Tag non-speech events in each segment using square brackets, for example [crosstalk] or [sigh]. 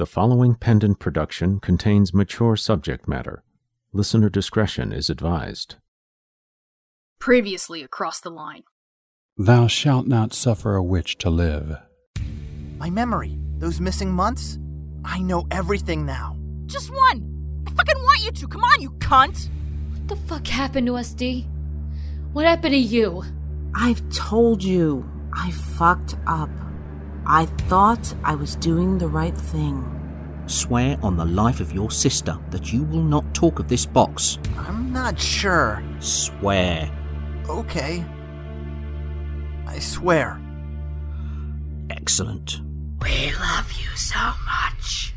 The following pendant production contains mature subject matter. Listener discretion is advised. Previously across the line. Thou shalt not suffer a witch to live. My memory, those missing months? I know everything now. Just one! I fucking want you to! Come on, you cunt! What the fuck happened to us, D? What happened to you? I've told you. I fucked up. I thought I was doing the right thing. Swear on the life of your sister that you will not talk of this box. I'm not sure. Swear. Okay. I swear. Excellent. We love you so much.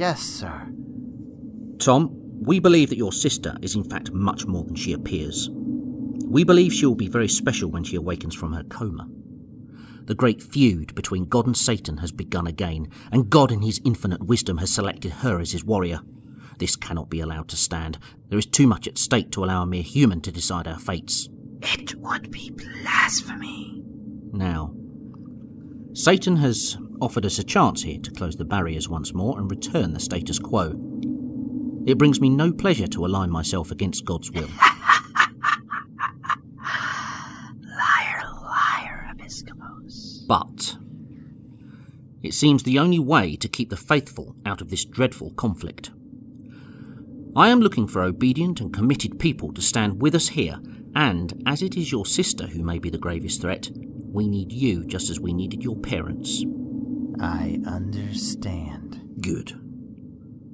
Yes, sir. Tom, we believe that your sister is in fact much more than she appears. We believe she will be very special when she awakens from her coma. The great feud between God and Satan has begun again, and God in his infinite wisdom has selected her as his warrior. This cannot be allowed to stand. There is too much at stake to allow a mere human to decide our fates. It would be blasphemy. Now, Satan has offered us a chance here to close the barriers once more and return the status quo. It brings me no pleasure to align myself against God's will. [laughs] Liar, liar, Episcopos. But it seems the only way to keep the faithful out of this dreadful conflict. I am looking for obedient and committed people to stand with us here, and as it is your sister who may be the gravest threat, we need you just as we needed your parents. I understand. Good.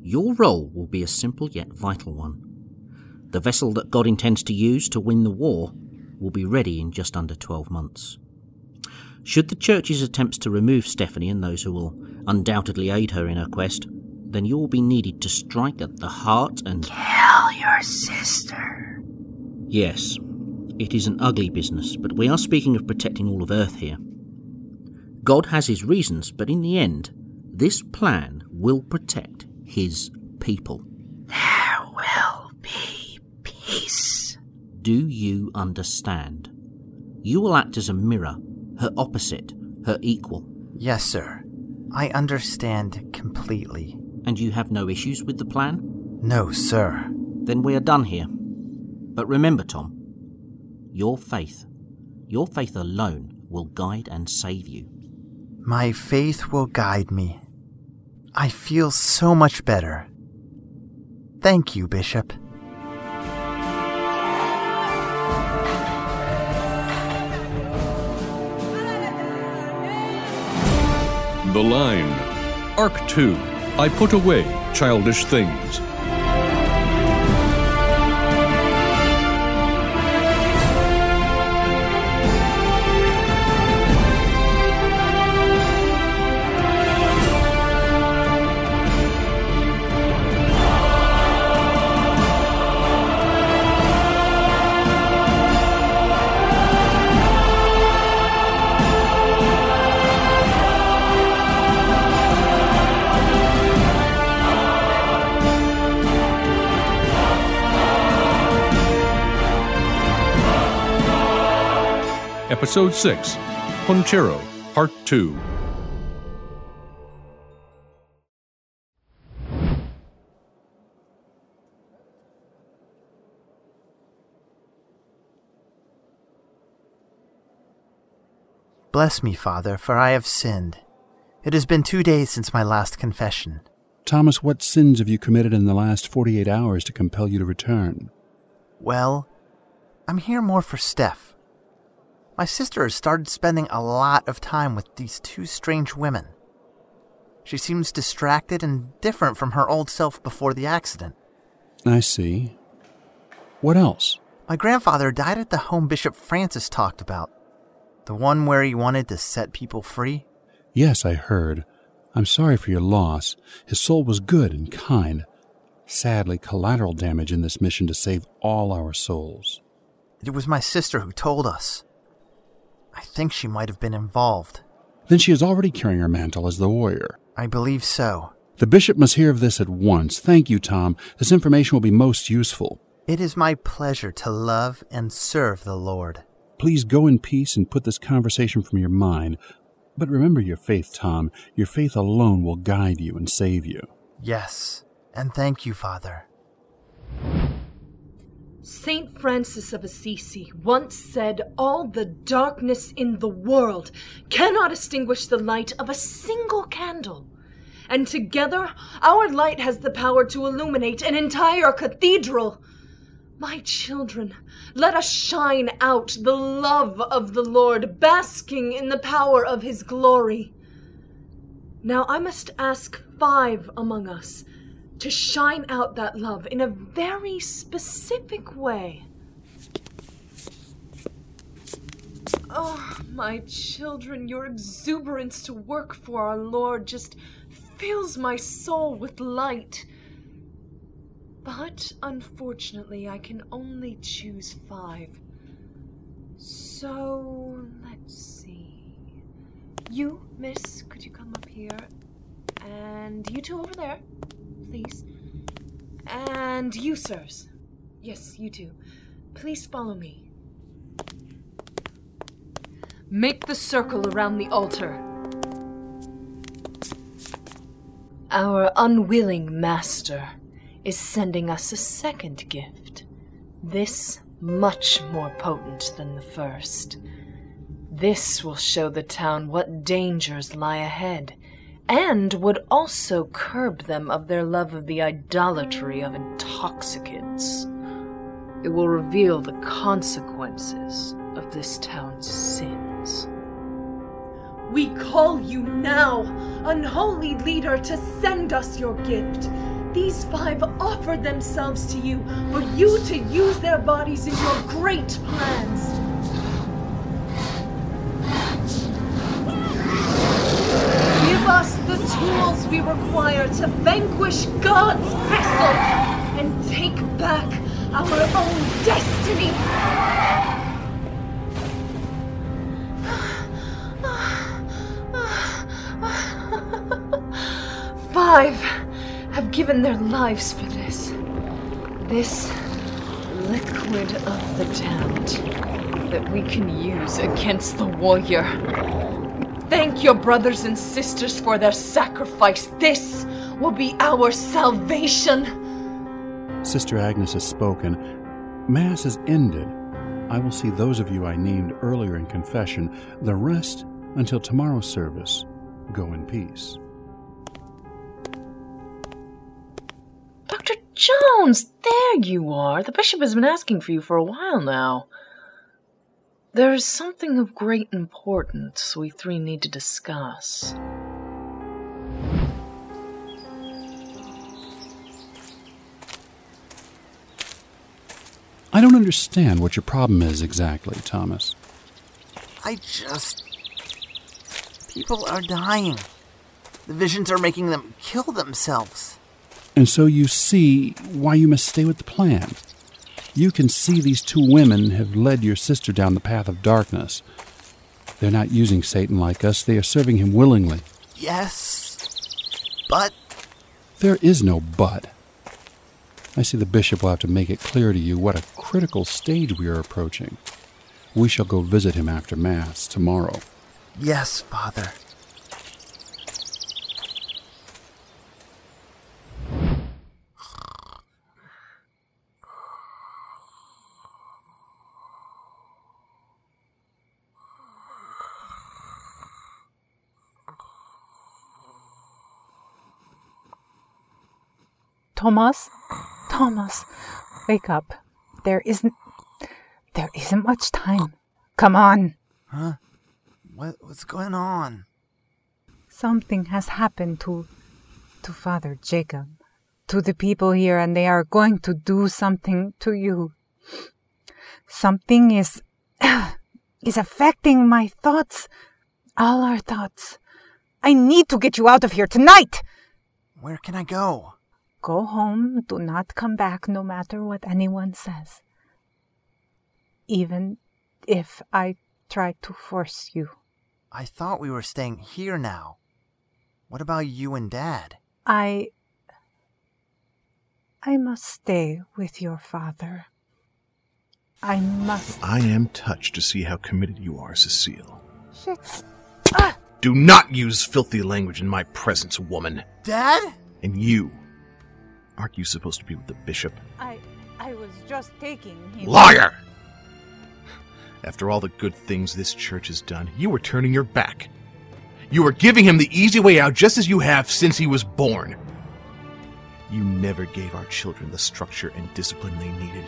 Your role will be a simple yet vital one. The vessel that God intends to use to win the war will be ready in just under 12 months. Should the Church's attempts to remove Stephanie and those who will undoubtedly aid her in her quest, then you will be needed to strike at the heart and. Kill your sister. Yes, it is an ugly business, but we are speaking of protecting all of Earth here. God has his reasons, but in the end, this plan will protect his people. There will be peace. Do you understand? You will act as a mirror, her opposite, her equal, Yes, sir. I understand completely. and you have no issues with the plan? No, sir. Then we are done here. But remember, Tom, your faith, your faith alone will guide and save you. My faith will guide me. I feel so much better. Thank you, Bishop. The Line. Arc 2. I put away childish things. Episode 6 Concero, Part 2. Bless me, Father, for I have sinned. It has been two days since my last confession. Thomas, what sins have you committed in the last 48 hours to compel you to return? Well, I'm here more for Steph. My sister has started spending a lot of time with these two strange women. She seems distracted and different from her old self before the accident. I see. What else? My grandfather died at the home Bishop Francis talked about. The one where he wanted to set people free. Yes, I heard. I'm sorry for your loss. His soul was good and kind. Sadly, collateral damage in this mission to save all our souls. It was my sister who told us. I think she might have been involved. Then she is already carrying her mantle as the warrior. I believe so. The bishop must hear of this at once. Thank you, Tom. This information will be most useful. It is my pleasure to love and serve the Lord. Please go in peace and put this conversation from your mind. But remember your faith, Tom. Your faith alone will guide you and save you. Yes, and thank you, Father. Saint Francis of Assisi once said, All the darkness in the world cannot extinguish the light of a single candle. And together, our light has the power to illuminate an entire cathedral. My children, let us shine out the love of the Lord, basking in the power of his glory. Now I must ask five among us to shine out that love in a very specific way. Oh, my children, your exuberance to work for our Lord just fills my soul with light. But unfortunately, I can only choose five. So, let's see. You, miss, could you come up here? And you two over there please. And you, sirs. Yes, you too. Please follow me. Make the circle around the altar. Our unwilling master is sending us a second gift. This much more potent than the first. This will show the town what dangers lie ahead and would also curb them of their love of the idolatry of intoxicants. It will reveal the consequences of this town's sins. We call you now, unholy leader, to send us your gift. These five offered themselves to you for you to use their bodies in your great plans. We require to vanquish God's vessel and take back our own destiny. [sighs] Five have given their lives for this. This liquid of the damned that we can use against the warrior. Thank your brothers and sisters for their sacrifice. This will be our salvation. Sister Agnes has spoken. Mass is ended. I will see those of you I named earlier in confession. The rest, until tomorrow's service, go in peace. Dr. Jones, there you are. The bishop has been asking for you for a while now. There is something of great importance we three need to discuss. I don't understand what your problem is exactly, Thomas. I just. People are dying. The visions are making them kill themselves. And so you see why you must stay with the plan. You can see these two women have led your sister down the path of darkness. They're not using Satan like us, they are serving him willingly. Yes, but. There is no but. I see the bishop will have to make it clear to you what a critical stage we are approaching. We shall go visit him after Mass tomorrow. Yes, Father. Thomas? Thomas, wake up. There isn't. There isn't much time. Come on. Huh? What, what's going on? Something has happened to. to Father Jacob. To the people here, and they are going to do something to you. Something is. [coughs] is affecting my thoughts. All our thoughts. I need to get you out of here tonight! Where can I go? Go home. Do not come back no matter what anyone says. Even if I try to force you. I thought we were staying here now. What about you and Dad? I. I must stay with your father. I must. I am touched to see how committed you are, Cecile. Shit. Do not use filthy language in my presence, woman. Dad? And you. Aren't you supposed to be with the bishop? I. I was just taking him. Liar! After all the good things this church has done, you were turning your back. You were giving him the easy way out just as you have since he was born. You never gave our children the structure and discipline they needed.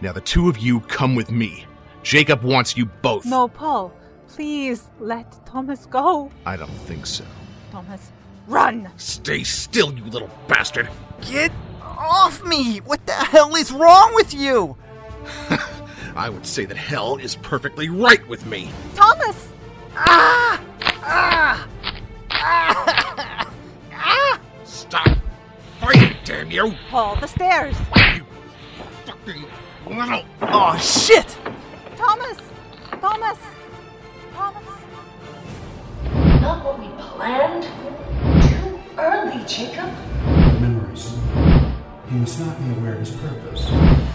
Now the two of you come with me. Jacob wants you both. No, Paul. Please let Thomas go. I don't think so. Thomas, run! Stay still, you little bastard! Get off me! What the hell is wrong with you? [laughs] I would say that hell is perfectly right with me. Thomas! Ah! Ah! Ah! ah! Stop fighting, damn you! Paul, the stairs! You fucking little. Oh, shit! Thomas! Thomas! Thomas! Not what we planned? Early, Jacob. Memories. He must not be aware of his purpose.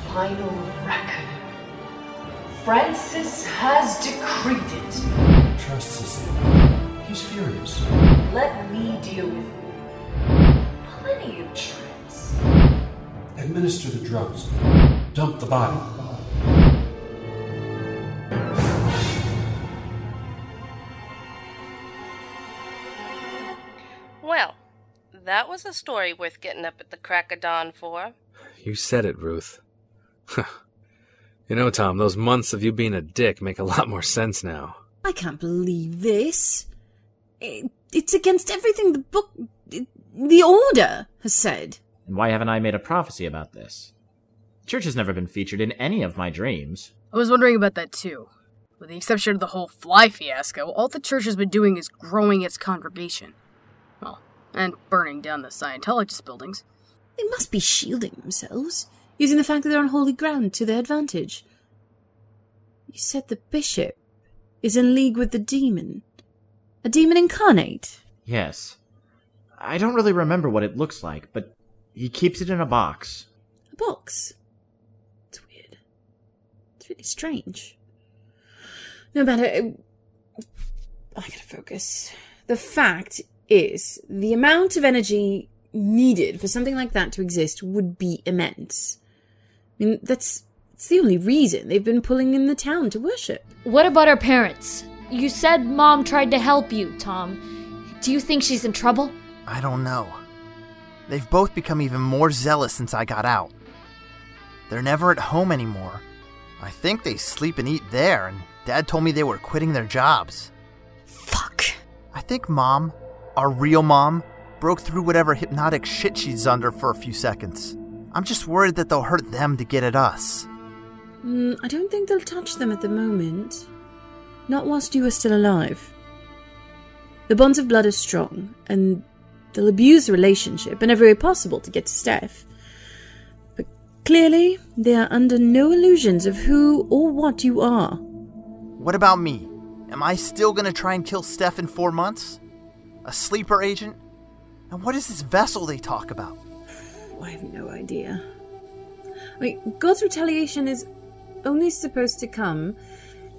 Final record. Francis has decreed it. Trust Cecile. He's furious. Let me deal with plenty of tricks. Administer the drugs. Dump the body. That was a story worth getting up at the crack of dawn for. You said it, Ruth. [laughs] you know, Tom, those months of you being a dick make a lot more sense now. I can't believe this. It, it's against everything the book, the Order, has said. And why haven't I made a prophecy about this? Church has never been featured in any of my dreams. I was wondering about that too. With the exception of the whole fly fiasco, all the church has been doing is growing its congregation. Well, and burning down the Scientologist buildings. They must be shielding themselves, using the fact that they're on holy ground to their advantage. You said the bishop is in league with the demon. A demon incarnate? Yes. I don't really remember what it looks like, but he keeps it in a box. A box? It's weird. It's really strange. No matter. I gotta focus. The fact is, the amount of energy needed for something like that to exist would be immense. I mean, that's, that's the only reason they've been pulling in the town to worship. What about our parents? You said mom tried to help you, Tom. Do you think she's in trouble? I don't know. They've both become even more zealous since I got out. They're never at home anymore. I think they sleep and eat there, and Dad told me they were quitting their jobs. Fuck. I think Mom, our real mom, broke through whatever hypnotic shit she's under for a few seconds. I'm just worried that they'll hurt them to get at us. Mm, I don't think they'll touch them at the moment. Not whilst you are still alive. The bonds of blood are strong, and they'll abuse the relationship whenever it's possible to get to Steph. But clearly, they are under no illusions of who or what you are. What about me? Am I still gonna try and kill Steph in four months? A sleeper agent? And what is this vessel they talk about? I have no idea. I mean, God's retaliation is only supposed to come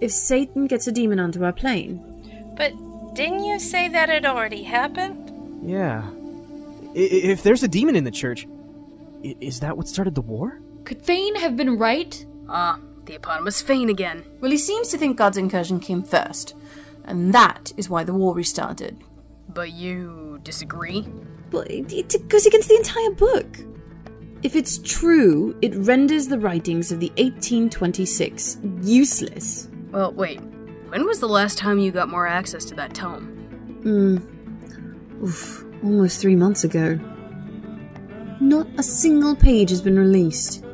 if Satan gets a demon onto our plane. But didn't you say that had already happened? Yeah. I- if there's a demon in the church, I- is that what started the war? Could Fane have been right? Ah, the eponymous Fane again. Well, he seems to think God's incursion came first, and that is why the war restarted. But you disagree? Well, it, it goes against the entire book. If it's true, it renders the writings of the 1826 useless. Well, wait. When was the last time you got more access to that tome? Hmm. Oof, almost three months ago. Not a single page has been released.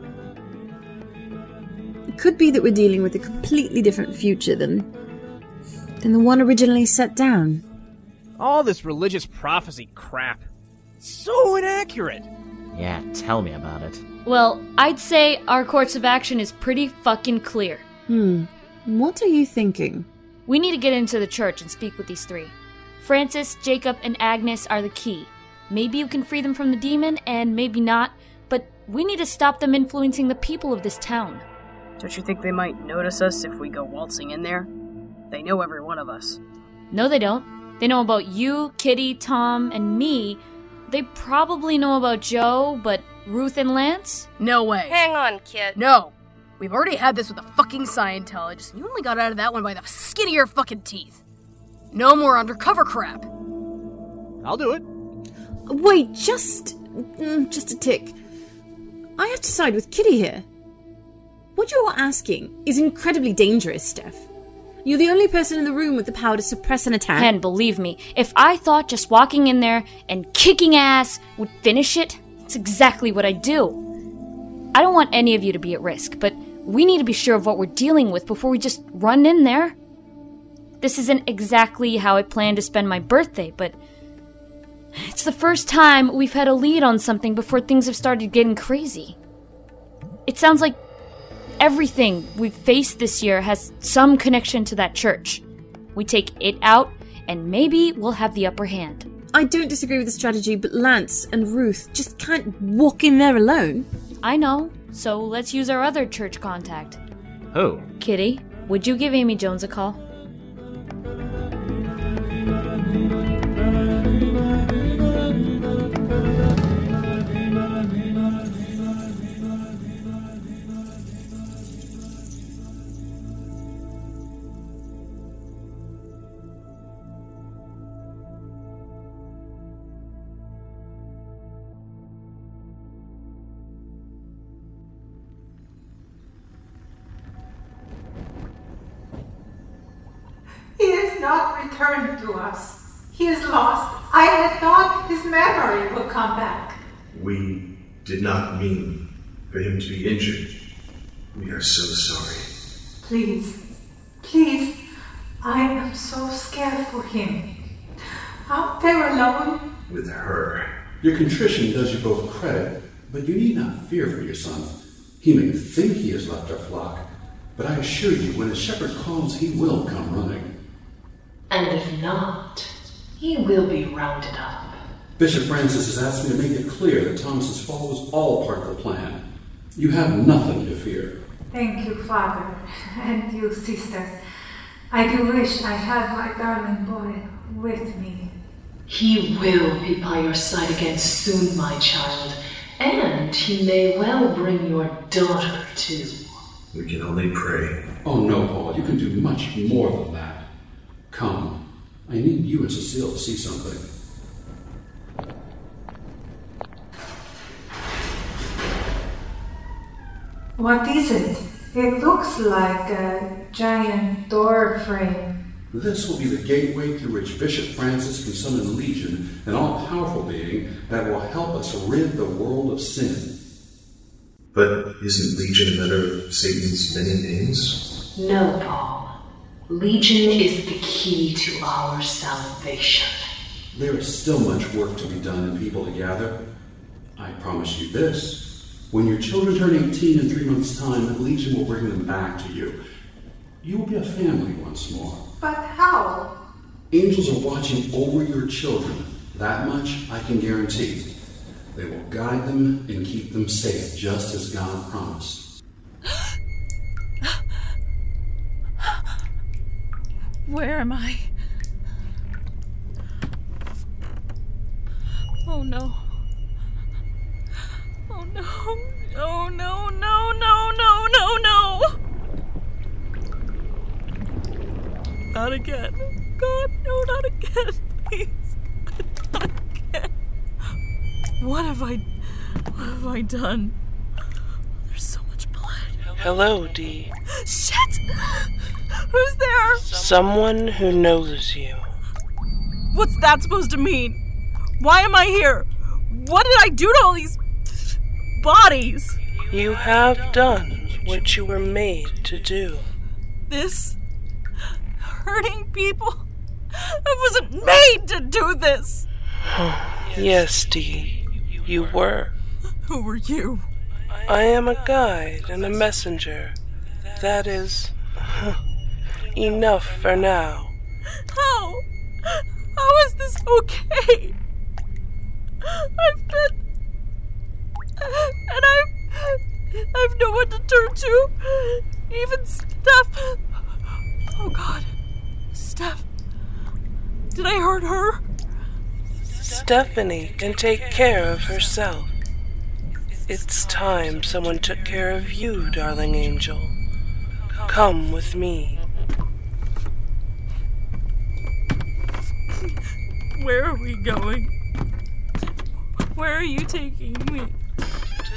It could be that we're dealing with a completely different future than than the one originally set down. All this religious prophecy crap. So inaccurate. Yeah, tell me about it. Well, I'd say our course of action is pretty fucking clear. Hmm. What are you thinking? We need to get into the church and speak with these three. Francis, Jacob, and Agnes are the key. Maybe you can free them from the demon, and maybe not, but we need to stop them influencing the people of this town. Don't you think they might notice us if we go waltzing in there? They know every one of us. No, they don't. They know about you, Kitty, Tom, and me. They probably know about Joe, but Ruth and Lance? No way. Hang on, kid. No. We've already had this with a fucking Scientologist, and you only got out of that one by the skin of your fucking teeth. No more undercover crap. I'll do it. Wait, just. mm, just a tick. I have to side with Kitty here. What you're asking is incredibly dangerous, Steph. You're the only person in the room with the power to suppress an attack. And believe me, if I thought just walking in there and kicking ass would finish it, it's exactly what I'd do. I don't want any of you to be at risk, but we need to be sure of what we're dealing with before we just run in there. This isn't exactly how I planned to spend my birthday, but it's the first time we've had a lead on something before things have started getting crazy. It sounds like everything we've faced this year has some connection to that church. We take it out, and maybe we'll have the upper hand. I don't disagree with the strategy, but Lance and Ruth just can't walk in there alone. I know, so let's use our other church contact. Who? Kitty, would you give Amy Jones a call? Returned to us. He is lost. I had thought his memory would come back. We did not mean for him to be injured. We are so sorry. Please, please, I am so scared for him. Out there alone, With her. Your contrition does you both credit, but you need not fear for your son. He may think he has left our flock, but I assure you, when his shepherd calls, he will come running. And if not, he will be rounded up. Bishop Francis has asked me to make it clear that Thomas's fall was all part of the plan. You have nothing to fear. thank you, Father, [laughs] and you, sisters. I do wish I had my darling boy with me. He will be by your side again soon, my child, and he may well bring your daughter too. We can only pray. Oh no, Paul, you can do much more than that. Come, I need you and Cecile to see something. What is it? It looks like a giant door frame. This will be the gateway through which Bishop Francis can summon Legion, an all powerful being that will help us rid the world of sin. But isn't Legion another of Satan's many names? No, Paul. Legion is the key to our salvation. There is still much work to be done and people to gather. I promise you this when your children turn 18 in three months' time, Legion will bring them back to you. You will be a family once more. But how? Angels are watching over your children. That much I can guarantee. They will guide them and keep them safe, just as God promised. Where am I? Oh no. Oh no. Oh no, no, no, no, no, no. Not again. God, no, not again. Please. Not again. What have I what have I done? There's so much blood. Hello, Dee. Shit! Who's there? Someone who knows you. What's that supposed to mean? Why am I here? What did I do to all these bodies? You have done what you were made to do. This hurting people. I wasn't made to do this. [sighs] yes, Dee, you were. Who were you? I am a guide and a messenger. That is Enough for now. How? How is this okay? I've been. And I've. I've no one to turn to. Even Steph. Oh god. Steph. Did I hurt her? Stephanie can take care of herself. It's time someone took care of you, darling angel. Come with me. Where are we going? Where are you taking me?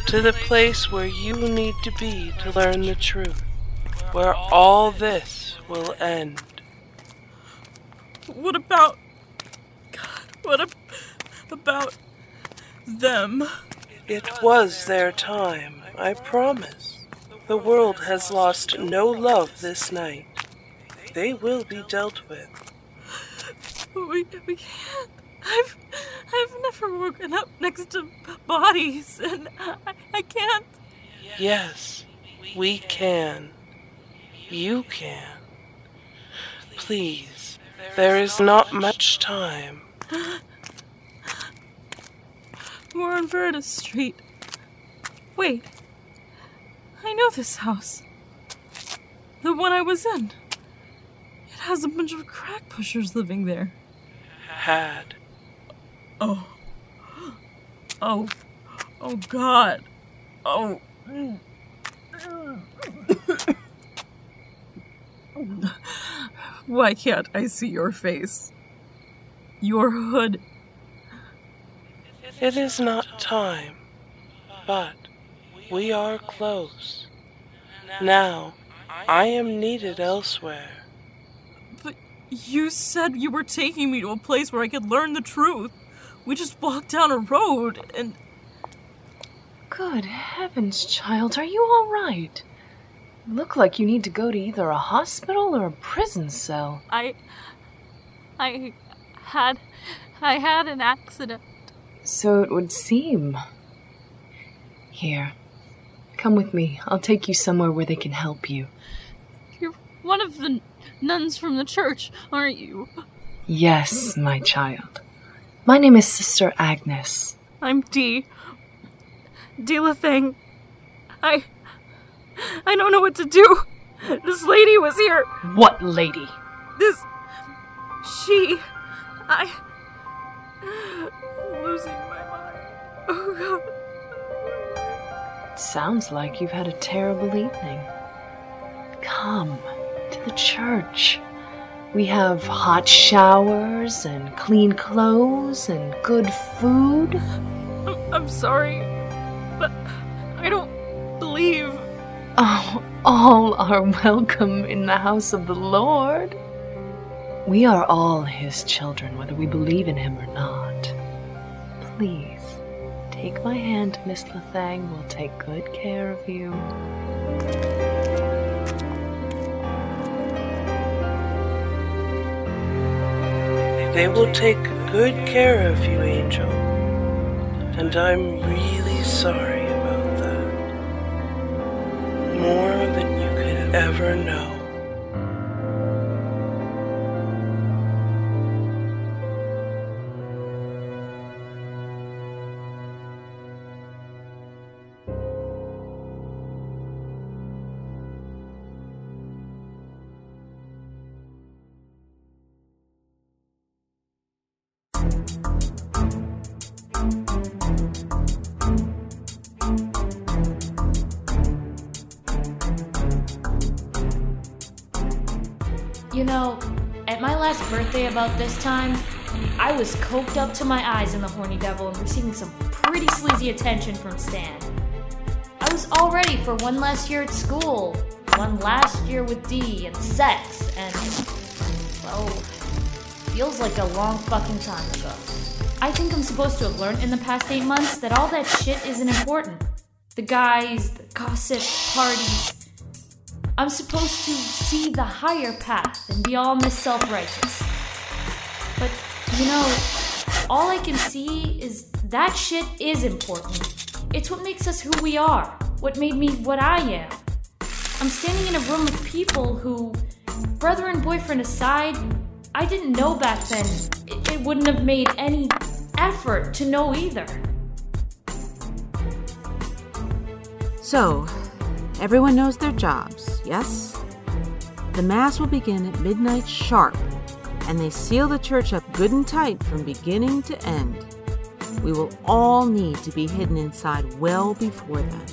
To the place where you need to be to learn the truth. Where all this will end. What about. God, what ab- about them? It was their time, I promise. The world has lost no love this night. They will be dealt with. We, we can't. I've, I've never woken up next to bodies, and I, I can't. Yes, we can. You can. Please, there is not much time. We're on Verda Street. Wait. I know this house. The one I was in. It has a bunch of crack pushers living there. Had. Oh. Oh. Oh, God. Oh. Why can't I see your face? Your hood. It is not time, but we are close. Now, I am needed elsewhere. But you said you were taking me to a place where I could learn the truth. We just walked down a road and. Good heavens, child, are you all right? Look like you need to go to either a hospital or a prison cell. I. I had. I had an accident. So it would seem. Here, come with me. I'll take you somewhere where they can help you. You're one of the nuns from the church, aren't you? Yes, my child. My name is Sister Agnes. I'm Dee. Dee Lethang. I. I don't know what to do. This lady was here. What lady? This. She. I. I'm losing my mind. Oh god. Sounds like you've had a terrible evening. Come the church. We have hot showers and clean clothes and good food. I'm, sorry, but I don't believe. Oh, all are welcome in the house of the Lord. We are all His children, whether we believe in Him or not. Please, take my hand, Miss Lethang. We'll take good care of you. They will take good care of you, Angel. And I'm really sorry about that. More than you could ever know. Know, at my last birthday about this time, I was coked up to my eyes in the Horny Devil and receiving some pretty sleazy attention from Stan. I was all ready for one last year at school, one last year with Dee and sex, and. well, feels like a long fucking time ago. I think I'm supposed to have learned in the past eight months that all that shit isn't important. The guys, the gossip, parties. I'm supposed to see the higher path and be all Miss Self Righteous. But, you know, all I can see is that shit is important. It's what makes us who we are, what made me what I am. I'm standing in a room of people who brother and boyfriend aside, I didn't know back then. It, it wouldn't have made any effort to know either. So, everyone knows their jobs, yes? The Mass will begin at midnight sharp, and they seal the church up good and tight from beginning to end. We will all need to be hidden inside well before then.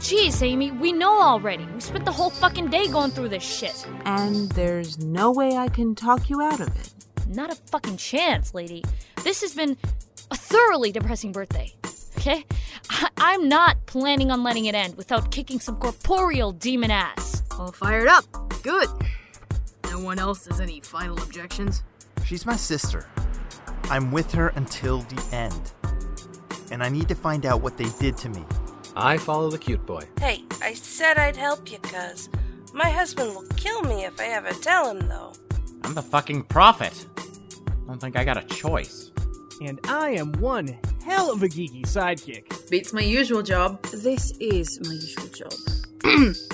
Jeez, Amy, we know already. We spent the whole fucking day going through this shit. And there's no way I can talk you out of it. Not a fucking chance, lady. This has been a thoroughly depressing birthday. Okay? I- I'm not planning on letting it end without kicking some corporeal demon ass. All fired up. Good. No one else has any final objections? She's my sister. I'm with her until the end. And I need to find out what they did to me. I follow the cute boy. Hey, I said I'd help you, cuz. My husband will kill me if I ever tell him, though. I'm the fucking prophet. I Don't think I got a choice. And I am one hell of a geeky sidekick. Beats my usual job. This is my usual job. [clears throat]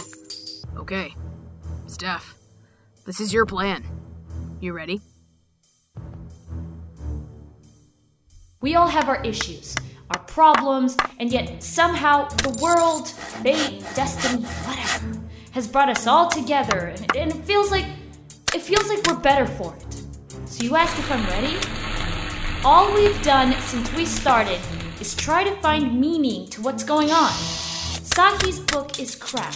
Okay. Steph, this is your plan. You ready? We all have our issues, our problems, and yet somehow the world, fate, destiny, whatever, has brought us all together, and, and it feels like it feels like we're better for it. So you ask if I'm ready? All we've done since we started is try to find meaning to what's going on. Saki's book is crap.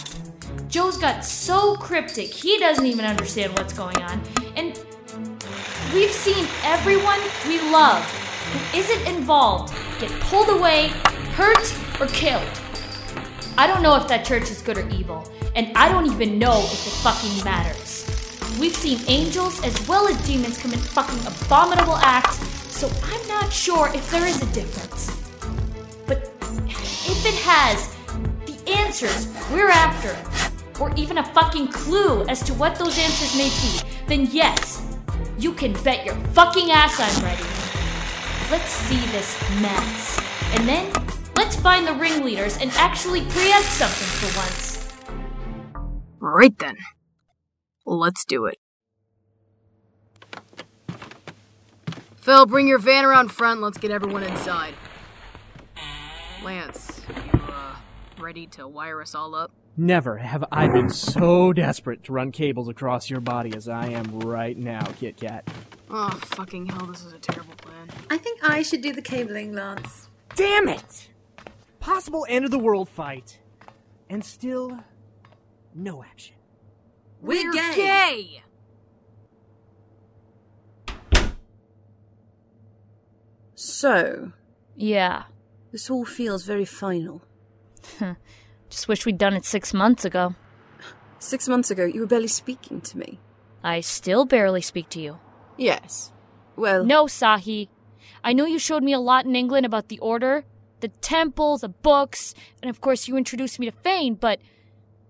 Joe's got so cryptic, he doesn't even understand what's going on. And we've seen everyone we love who isn't involved get pulled away, hurt, or killed. I don't know if that church is good or evil, and I don't even know if it fucking matters. We've seen angels as well as demons commit fucking abominable acts, so I'm not sure if there is a difference. But if it has the answers we're after, or even a fucking clue as to what those answers may be, then yes, you can bet your fucking ass I'm ready. Let's see this mess. And then, let's find the ringleaders and actually preempt something for once. Right then. Let's do it. Phil, bring your van around front. Let's get everyone inside. Lance, you, uh, ready to wire us all up? Never have I been so desperate to run cables across your body as I am right now, Kit Kat. Oh, fucking hell, this is a terrible plan. I think I should do the cabling, Lance. Damn it! Possible end of the world fight. And still, no action. We're, gay. gay! So, Yeah. this all feels very final. [laughs] Just wish we'd done it six months ago. Six months ago, you were barely speaking to me. I still barely speak to you. Yes. Well. No, Sahi. I know you showed me a lot in England about the Order, the temple, the books, and of course you introduced me to Fane, but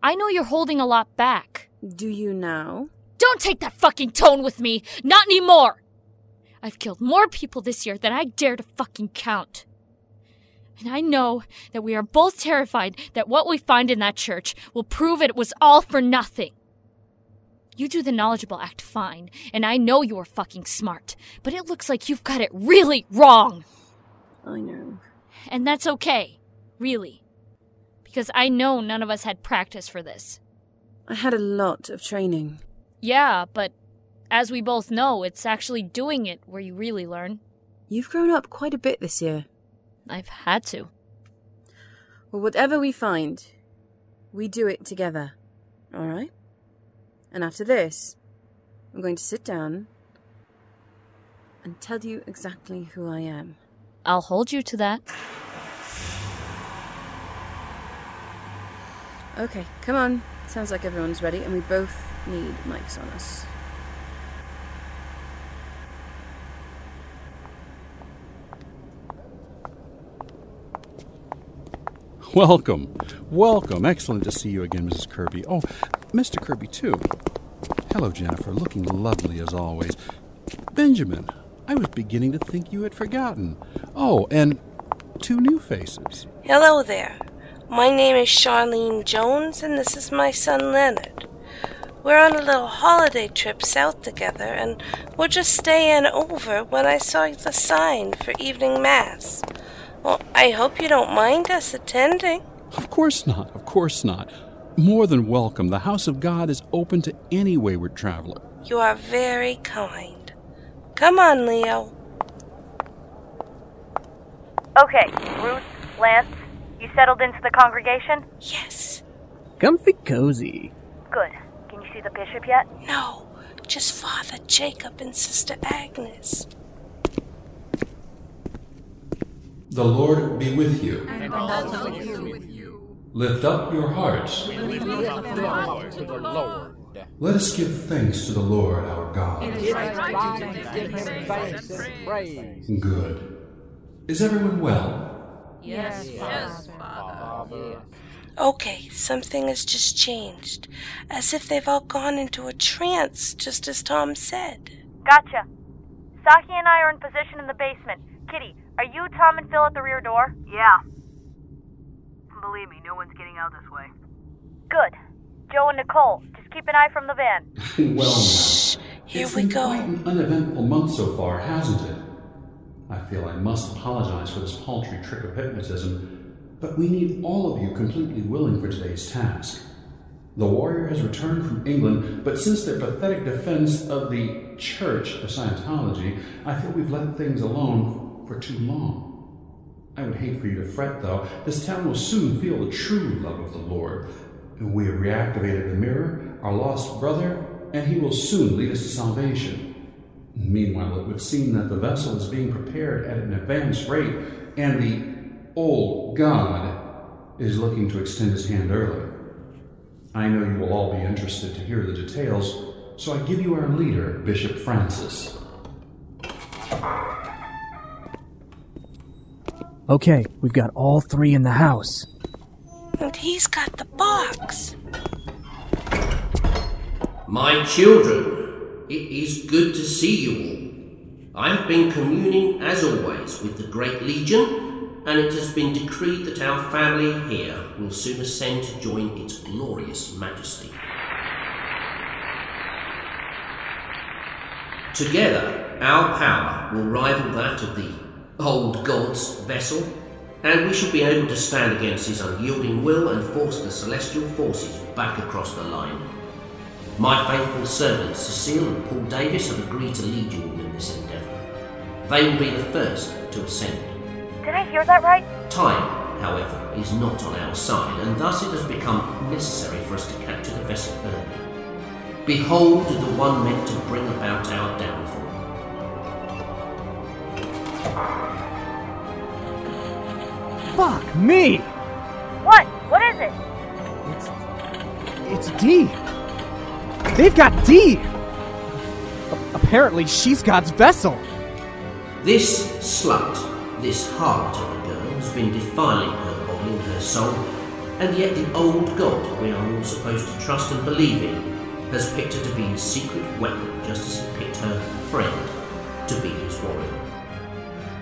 I know you're holding a lot back. Do you now? Don't take that fucking tone with me! Not anymore! I've killed more people this year than I dare to fucking count. And I know that we are both terrified that what we find in that church will prove it was all for nothing. You do the knowledgeable act fine, and I know you are fucking smart, but it looks like you've got it really wrong. I know. And that's okay, really. Because I know none of us had practice for this. I had a lot of training. Yeah, but as we both know, it's actually doing it where you really learn. You've grown up quite a bit this year. I've had to. Well, whatever we find, we do it together. All right? And after this, I'm going to sit down and tell you exactly who I am. I'll hold you to that. Okay, come on. Sounds like everyone's ready, and we both need mics on us. Welcome. Welcome. Excellent to see you again, Mrs. Kirby. Oh, Mr. Kirby, too. Hello, Jennifer. Looking lovely as always. Benjamin, I was beginning to think you had forgotten. Oh, and two new faces. Hello there. My name is Charlene Jones, and this is my son Leonard. We're on a little holiday trip south together, and we're just staying over when I saw the sign for evening mass. Well, I hope you don't mind us attending. Of course not, of course not. More than welcome. The house of God is open to any wayward traveler. You are very kind. Come on, Leo. Okay, Ruth, Lance, you settled into the congregation? Yes. Comfy cozy. Good. Can you see the bishop yet? No, just Father Jacob and Sister Agnes. The Lord be with you. And also with you. Lift up your hearts. We lift up the Lord to the Lord. Let us give thanks to the Lord our God. It is right to give him thanks. Good. Is everyone well? Yes, yes, Father. Okay, something has just changed. As if they've all gone into a trance, just as Tom said. Gotcha. Saki and I are in position in the basement. Kitty, are you, Tom, and Phil at the rear door? Yeah. Believe me, no one's getting out this way. Good. Joe and Nicole, just keep an eye from the van. [laughs] well, now. Here it's we been go. Quite an uneventful month so far, hasn't it? I feel I must apologize for this paltry trick of hypnotism, but we need all of you completely willing for today's task. The warrior has returned from England, but since their pathetic defense of the Church of Scientology, I feel we've let things alone for too long. I would hate for you to fret, though. This town will soon feel the true love of the Lord. We have reactivated the mirror, our lost brother, and he will soon lead us to salvation. Meanwhile, it would seem that the vessel is being prepared at an advanced rate, and the old God is looking to extend his hand early. I know you will all be interested to hear the details, so I give you our leader, Bishop Francis. Okay, we've got all three in the house. And he's got the box. My children, it is good to see you all. I have been communing, as always, with the Great Legion, and it has been decreed that our family here will soon ascend to join its glorious majesty. Together, our power will rival that of the old god's vessel, and we shall be able to stand against his unyielding will and force the celestial forces back across the line. My faithful servants, Cecile and Paul Davies, have agreed to lead you all in this endeavour. They will be the first to ascend. Did I hear that right? Time, however, is not on our side, and thus it has become necessary for us to capture the vessel early. Behold the one meant to bring about our downfall. Fuck me! What? What is it? It's It's D. They've got D. A- apparently, she's God's vessel. This slut, this harlot of a girl, has been defiling her body and her soul, and yet the old God we are all supposed to trust and believe in has picked her to be his secret weapon, just as he picked her friend to be his warrior.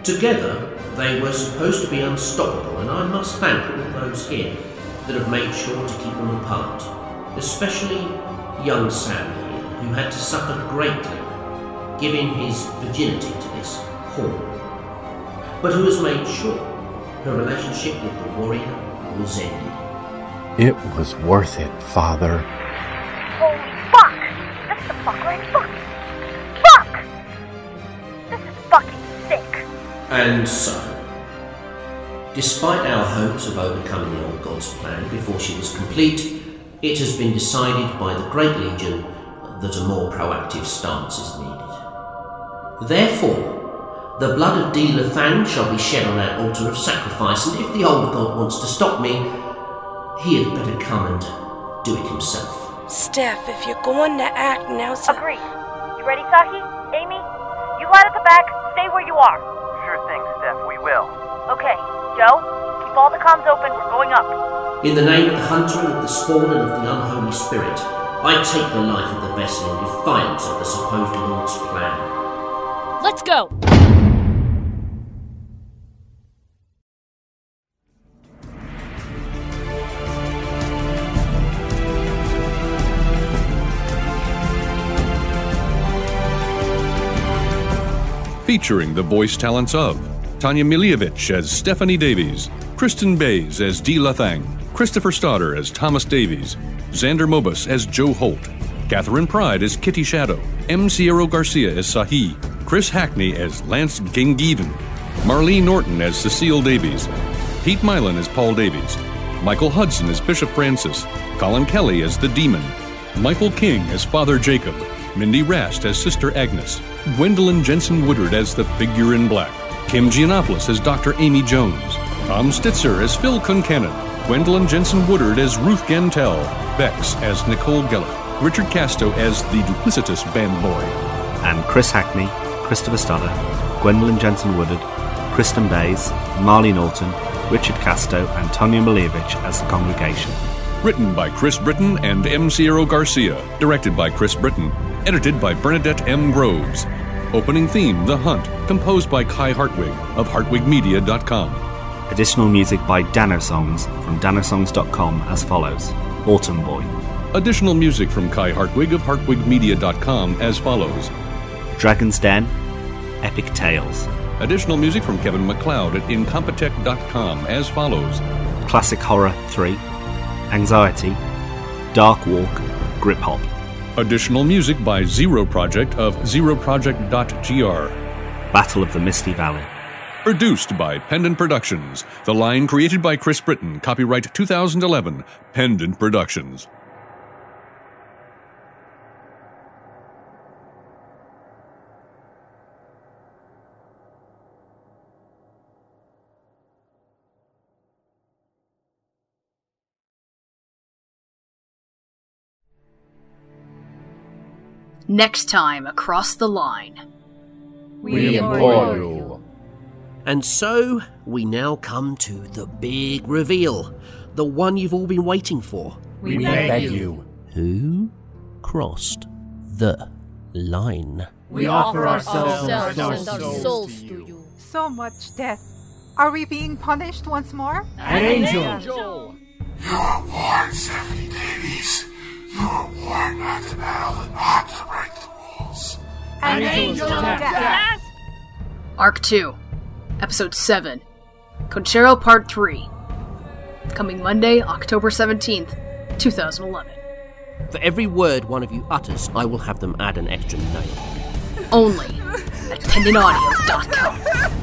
Together, they were supposed to be unstoppable, and I must thank all those here that have made sure to keep them apart, especially young Sam here, who had to suffer greatly giving his virginity to this whore, but who has made sure her relationship with the warrior was ended. It was worth it, Father. And so, despite our hopes of overcoming the old god's plan before she was complete, it has been decided by the Great Legion that a more proactive stance is needed. Therefore, the blood of D. Lathan shall be shed on our altar of sacrifice, and if the old god wants to stop me, he had better come and do it himself. Steph, if you're going to act, now, the... Agreed. You ready, Saki? Amy? You lie at the back. Stay where you are. Seth, we will. Okay, Joe, keep all the comms open, we're going up. In the name of the hunter of the spawn and of the unholy spirit, I take the life of the vessel in defiance of the supposed Lord's plan. Let's go! featuring the voice talents of Tanya Milievich as Stephanie Davies, Kristen Bays as Dee Lathang, Christopher Stoddard as Thomas Davies, Xander Mobus as Joe Holt, Catherine Pride as Kitty Shadow, M. Sierra Garcia as Sahi, Chris Hackney as Lance Gengiven, Marlene Norton as Cecile Davies, Pete Mylan as Paul Davies, Michael Hudson as Bishop Francis, Colin Kelly as the Demon, Michael King as Father Jacob, Mindy Rast as Sister Agnes, Gwendolyn Jensen Woodard as the Figure in Black, Kim Giannopoulos as Dr. Amy Jones, Tom Stitzer as Phil Concannon, Gwendolyn Jensen Woodard as Ruth Gantel, Bex as Nicole Geller, Richard Casto as the duplicitous band boy, and Chris Hackney, Christopher Stoddard, Gwendolyn Jensen Woodard, Kristen Bays, Marley Norton, Richard Casto, and Tonya Milievich as the congregation. Written by Chris Britton and M. Sierra Garcia. Directed by Chris Britton. Edited by Bernadette M. Groves. Opening theme, The Hunt, composed by Kai Hartwig of hartwigmedia.com. Additional music by Danner Songs from dannersongs.com as follows Autumn Boy. Additional music from Kai Hartwig of hartwigmedia.com as follows Dragon's Den, Epic Tales. Additional music from Kevin MacLeod at incompetech.com as follows Classic Horror 3, Anxiety, Dark Walk, Grip Hop. Additional music by Zero Project of zeroproject.gr. Battle of the Misty Valley. Produced by Pendant Productions. The line created by Chris Britton. Copyright 2011. Pendant Productions. Next time across the line. We implore you. And so we now come to the big reveal, the one you've all been waiting for. We beg you. Who crossed the line? We offer ourselves ourselves and and our our souls souls to you. So much death. Are we being punished once more? An angel. You are warned, Stephanie Davies. You are warned not to meddle and not to break the rules. An angel of death. Arc 2, Episode 7, Concero Part 3. Coming Monday, October 17th, 2011. For every word one of you utters, I will have them add an extra note. Only at pendantaudio.com. [laughs]